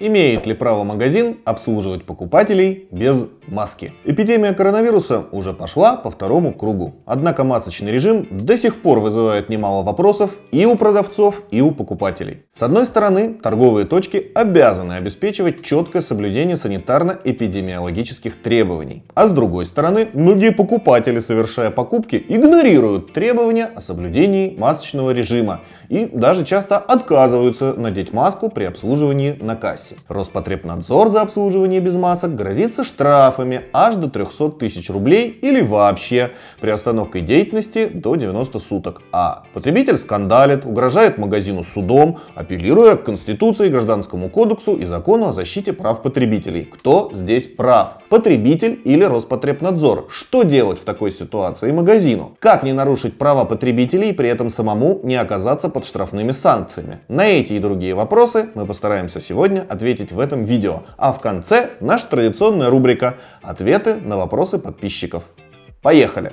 Имеет ли право магазин обслуживать покупателей без маски? Эпидемия коронавируса уже пошла по второму кругу. Однако масочный режим до сих пор вызывает немало вопросов и у продавцов, и у покупателей. С одной стороны, торговые точки обязаны обеспечивать четкое соблюдение санитарно-эпидемиологических требований. А с другой стороны, многие покупатели, совершая покупки, игнорируют требования о соблюдении масочного режима и даже часто отказываются надеть маску при обслуживании на кассе. Роспотребнадзор за обслуживание без масок грозится штрафами аж до 300 тысяч рублей или вообще приостановкой деятельности до 90 суток. А потребитель скандалит, угрожает магазину судом, апеллируя к Конституции, Гражданскому кодексу и закону о защите прав потребителей. Кто здесь прав? Потребитель или Роспотребнадзор? Что делать в такой ситуации магазину? Как не нарушить права потребителей и при этом самому не оказаться под штрафными санкциями? На эти и другие вопросы мы постараемся сегодня ответить в этом видео. А в конце наша традиционная рубрика «Ответы на вопросы подписчиков». Поехали!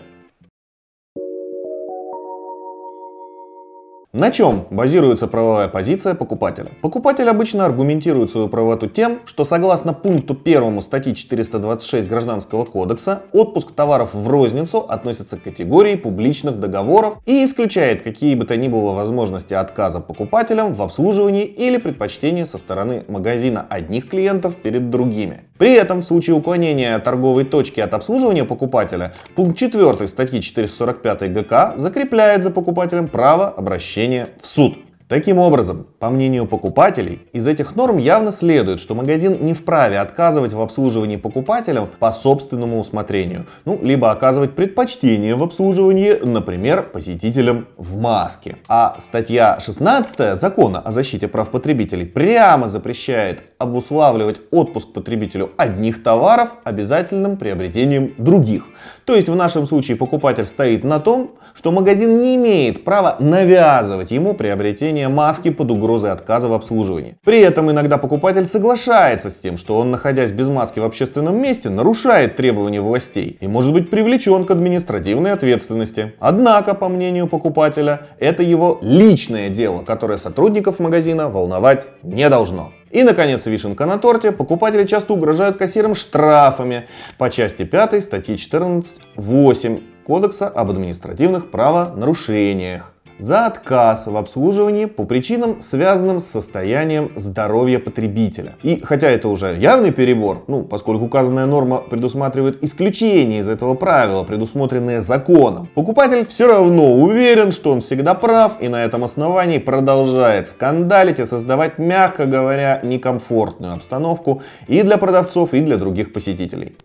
На чем базируется правовая позиция покупателя? Покупатель обычно аргументирует свою правоту тем, что согласно пункту 1 статьи 426 Гражданского кодекса, отпуск товаров в розницу относится к категории публичных договоров и исключает какие бы то ни было возможности отказа покупателям в обслуживании или предпочтения со стороны магазина одних клиентов перед другими. При этом в случае уклонения торговой точки от обслуживания покупателя, пункт 4 статьи 445 ГК закрепляет за покупателем право обращения в суд. Таким образом, по мнению покупателей, из этих норм явно следует, что магазин не вправе отказывать в обслуживании покупателям по собственному усмотрению, ну, либо оказывать предпочтение в обслуживании, например, посетителям в маске. А статья 16 закона о защите прав потребителей прямо запрещает обуславливать отпуск потребителю одних товаров обязательным приобретением других. То есть в нашем случае покупатель стоит на том, что магазин не имеет права навязывать ему приобретение маски под угрозой отказа в обслуживании. При этом иногда покупатель соглашается с тем, что он, находясь без маски в общественном месте, нарушает требования властей и может быть привлечен к административной ответственности. Однако, по мнению покупателя, это его личное дело, которое сотрудников магазина волновать не должно. И, наконец, вишенка на торте. Покупатели часто угрожают кассирам штрафами по части 5 статьи 14.8 Кодекса об административных правонарушениях за отказ в обслуживании по причинам, связанным с состоянием здоровья потребителя. И хотя это уже явный перебор, ну, поскольку указанная норма предусматривает исключение из этого правила, предусмотренное законом, покупатель все равно уверен, что он всегда прав и на этом основании продолжает скандалить и создавать, мягко говоря, некомфортную обстановку и для продавцов, и для других посетителей.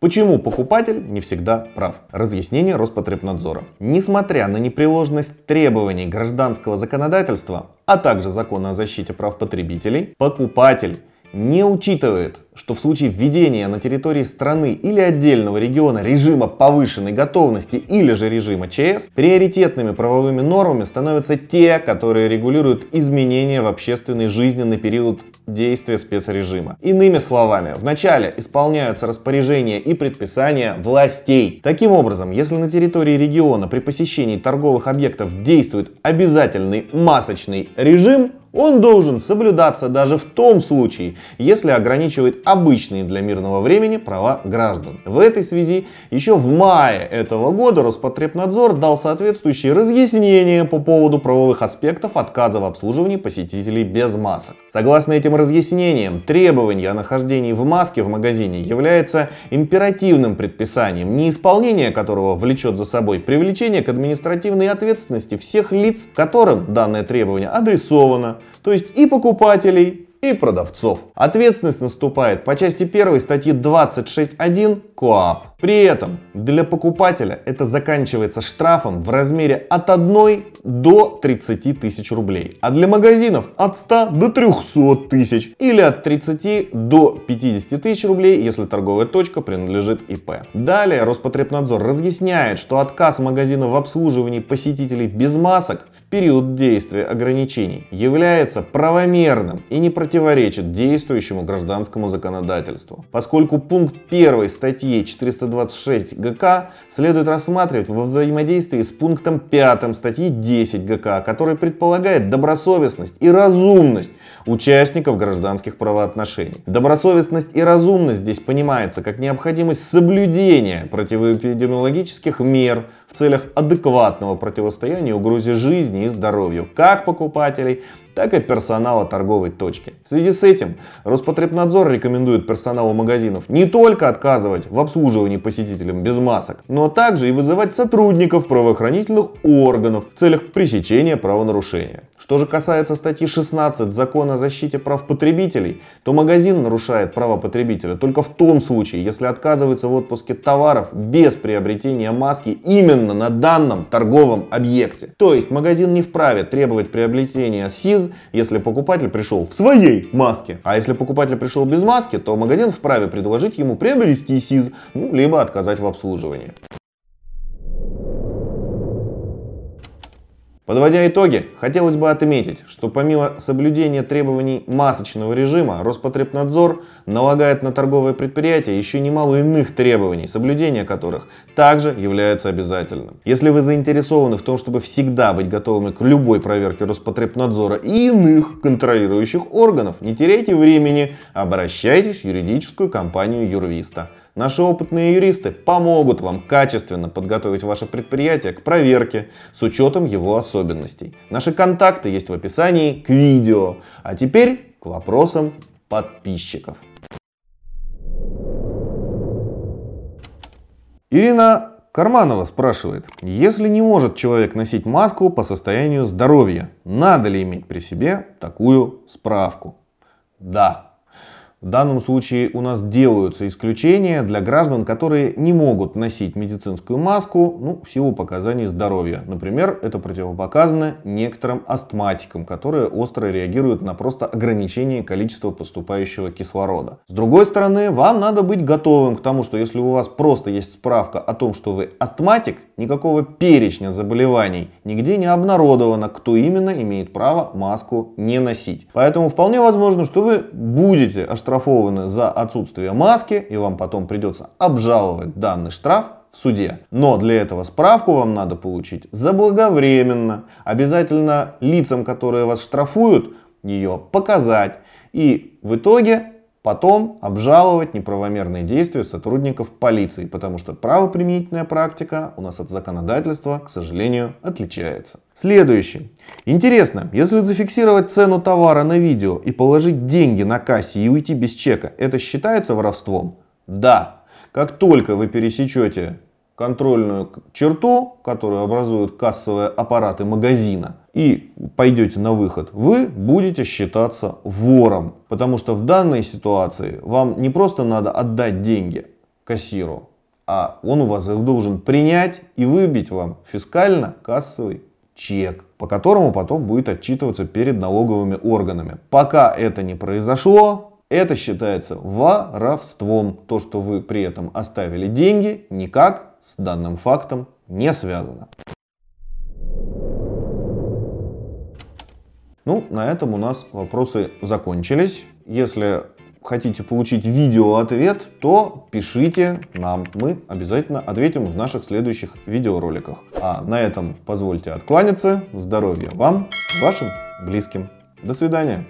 Почему покупатель не всегда прав? Разъяснение Роспотребнадзора. Несмотря на непреложность требований гражданского законодательства, а также закона о защите прав потребителей, покупатель не учитывает, что в случае введения на территории страны или отдельного региона режима повышенной готовности или же режима ЧС, приоритетными правовыми нормами становятся те, которые регулируют изменения в общественной жизни на период действия спецрежима. Иными словами, вначале исполняются распоряжения и предписания властей. Таким образом, если на территории региона при посещении торговых объектов действует обязательный масочный режим, он должен соблюдаться даже в том случае, если ограничивает обычные для мирного времени права граждан. В этой связи еще в мае этого года Роспотребнадзор дал соответствующие разъяснения по поводу правовых аспектов отказа в обслуживании посетителей без масок. Согласно этим разъяснениям, требование о нахождении в маске в магазине является императивным предписанием, неисполнение которого влечет за собой привлечение к административной ответственности всех лиц, которым данное требование адресовано, то есть и покупателей, и продавцов. Ответственность наступает по части 1 статьи 26.1 КОАП. При этом для покупателя это заканчивается штрафом в размере от 1 до 30 тысяч рублей, а для магазинов от 100 до 300 тысяч или от 30 до 50 тысяч рублей, если торговая точка принадлежит ИП. Далее Роспотребнадзор разъясняет, что отказ магазина в обслуживании посетителей без масок период действия ограничений является правомерным и не противоречит действующему гражданскому законодательству, поскольку пункт 1 статьи 400 426 ГК следует рассматривать во взаимодействии с пунктом 5 статьи 10 ГК, который предполагает добросовестность и разумность участников гражданских правоотношений. Добросовестность и разумность здесь понимается как необходимость соблюдения противоэпидемиологических мер в целях адекватного противостояния угрозе жизни и здоровью как покупателей, так и персонала торговой точки. В связи с этим Роспотребнадзор рекомендует персоналу магазинов не только отказывать в обслуживании посетителям без масок, но также и вызывать сотрудников правоохранительных органов в целях пресечения правонарушения. Что же касается статьи 16 Закона о защите прав потребителей, то магазин нарушает права потребителя только в том случае, если отказывается в отпуске товаров без приобретения маски именно на данном торговом объекте. То есть магазин не вправе требовать приобретения СИЗ, если покупатель пришел в своей маске. А если покупатель пришел без маски, то магазин вправе предложить ему приобрести СИЗ, ну, либо отказать в обслуживании. Подводя итоги, хотелось бы отметить, что помимо соблюдения требований масочного режима, Роспотребнадзор налагает на торговые предприятия еще немало иных требований, соблюдение которых также является обязательным. Если вы заинтересованы в том, чтобы всегда быть готовыми к любой проверке Роспотребнадзора и иных контролирующих органов, не теряйте времени, обращайтесь в юридическую компанию Юрвиста. Наши опытные юристы помогут вам качественно подготовить ваше предприятие к проверке с учетом его особенностей. Наши контакты есть в описании к видео. А теперь к вопросам подписчиков. Ирина Карманова спрашивает, если не может человек носить маску по состоянию здоровья, надо ли иметь при себе такую справку? Да, в данном случае у нас делаются исключения для граждан, которые не могут носить медицинскую маску ну, в силу показаний здоровья. Например, это противопоказано некоторым астматикам, которые остро реагируют на просто ограничение количества поступающего кислорода. С другой стороны, вам надо быть готовым к тому, что если у вас просто есть справка о том, что вы астматик, никакого перечня заболеваний нигде не обнародовано, кто именно имеет право маску не носить. Поэтому вполне возможно, что вы будете оштрафованы за отсутствие маски, и вам потом придется обжаловать данный штраф в суде. Но для этого справку вам надо получить заблаговременно. Обязательно лицам, которые вас штрафуют, ее показать. И в итоге потом обжаловать неправомерные действия сотрудников полиции, потому что правоприменительная практика у нас от законодательства, к сожалению, отличается. Следующий. Интересно, если зафиксировать цену товара на видео и положить деньги на кассе и уйти без чека, это считается воровством? Да. Как только вы пересечете контрольную черту, которую образуют кассовые аппараты магазина, и пойдете на выход, вы будете считаться вором. Потому что в данной ситуации вам не просто надо отдать деньги кассиру, а он у вас их должен принять и выбить вам фискально кассовый чек, по которому потом будет отчитываться перед налоговыми органами. Пока это не произошло, это считается воровством. То, что вы при этом оставили деньги, никак с данным фактом не связано. Ну, на этом у нас вопросы закончились. Если хотите получить видео-ответ, то пишите нам. Мы обязательно ответим в наших следующих видеороликах. А на этом позвольте откланяться. Здоровья вам, вашим близким. До свидания.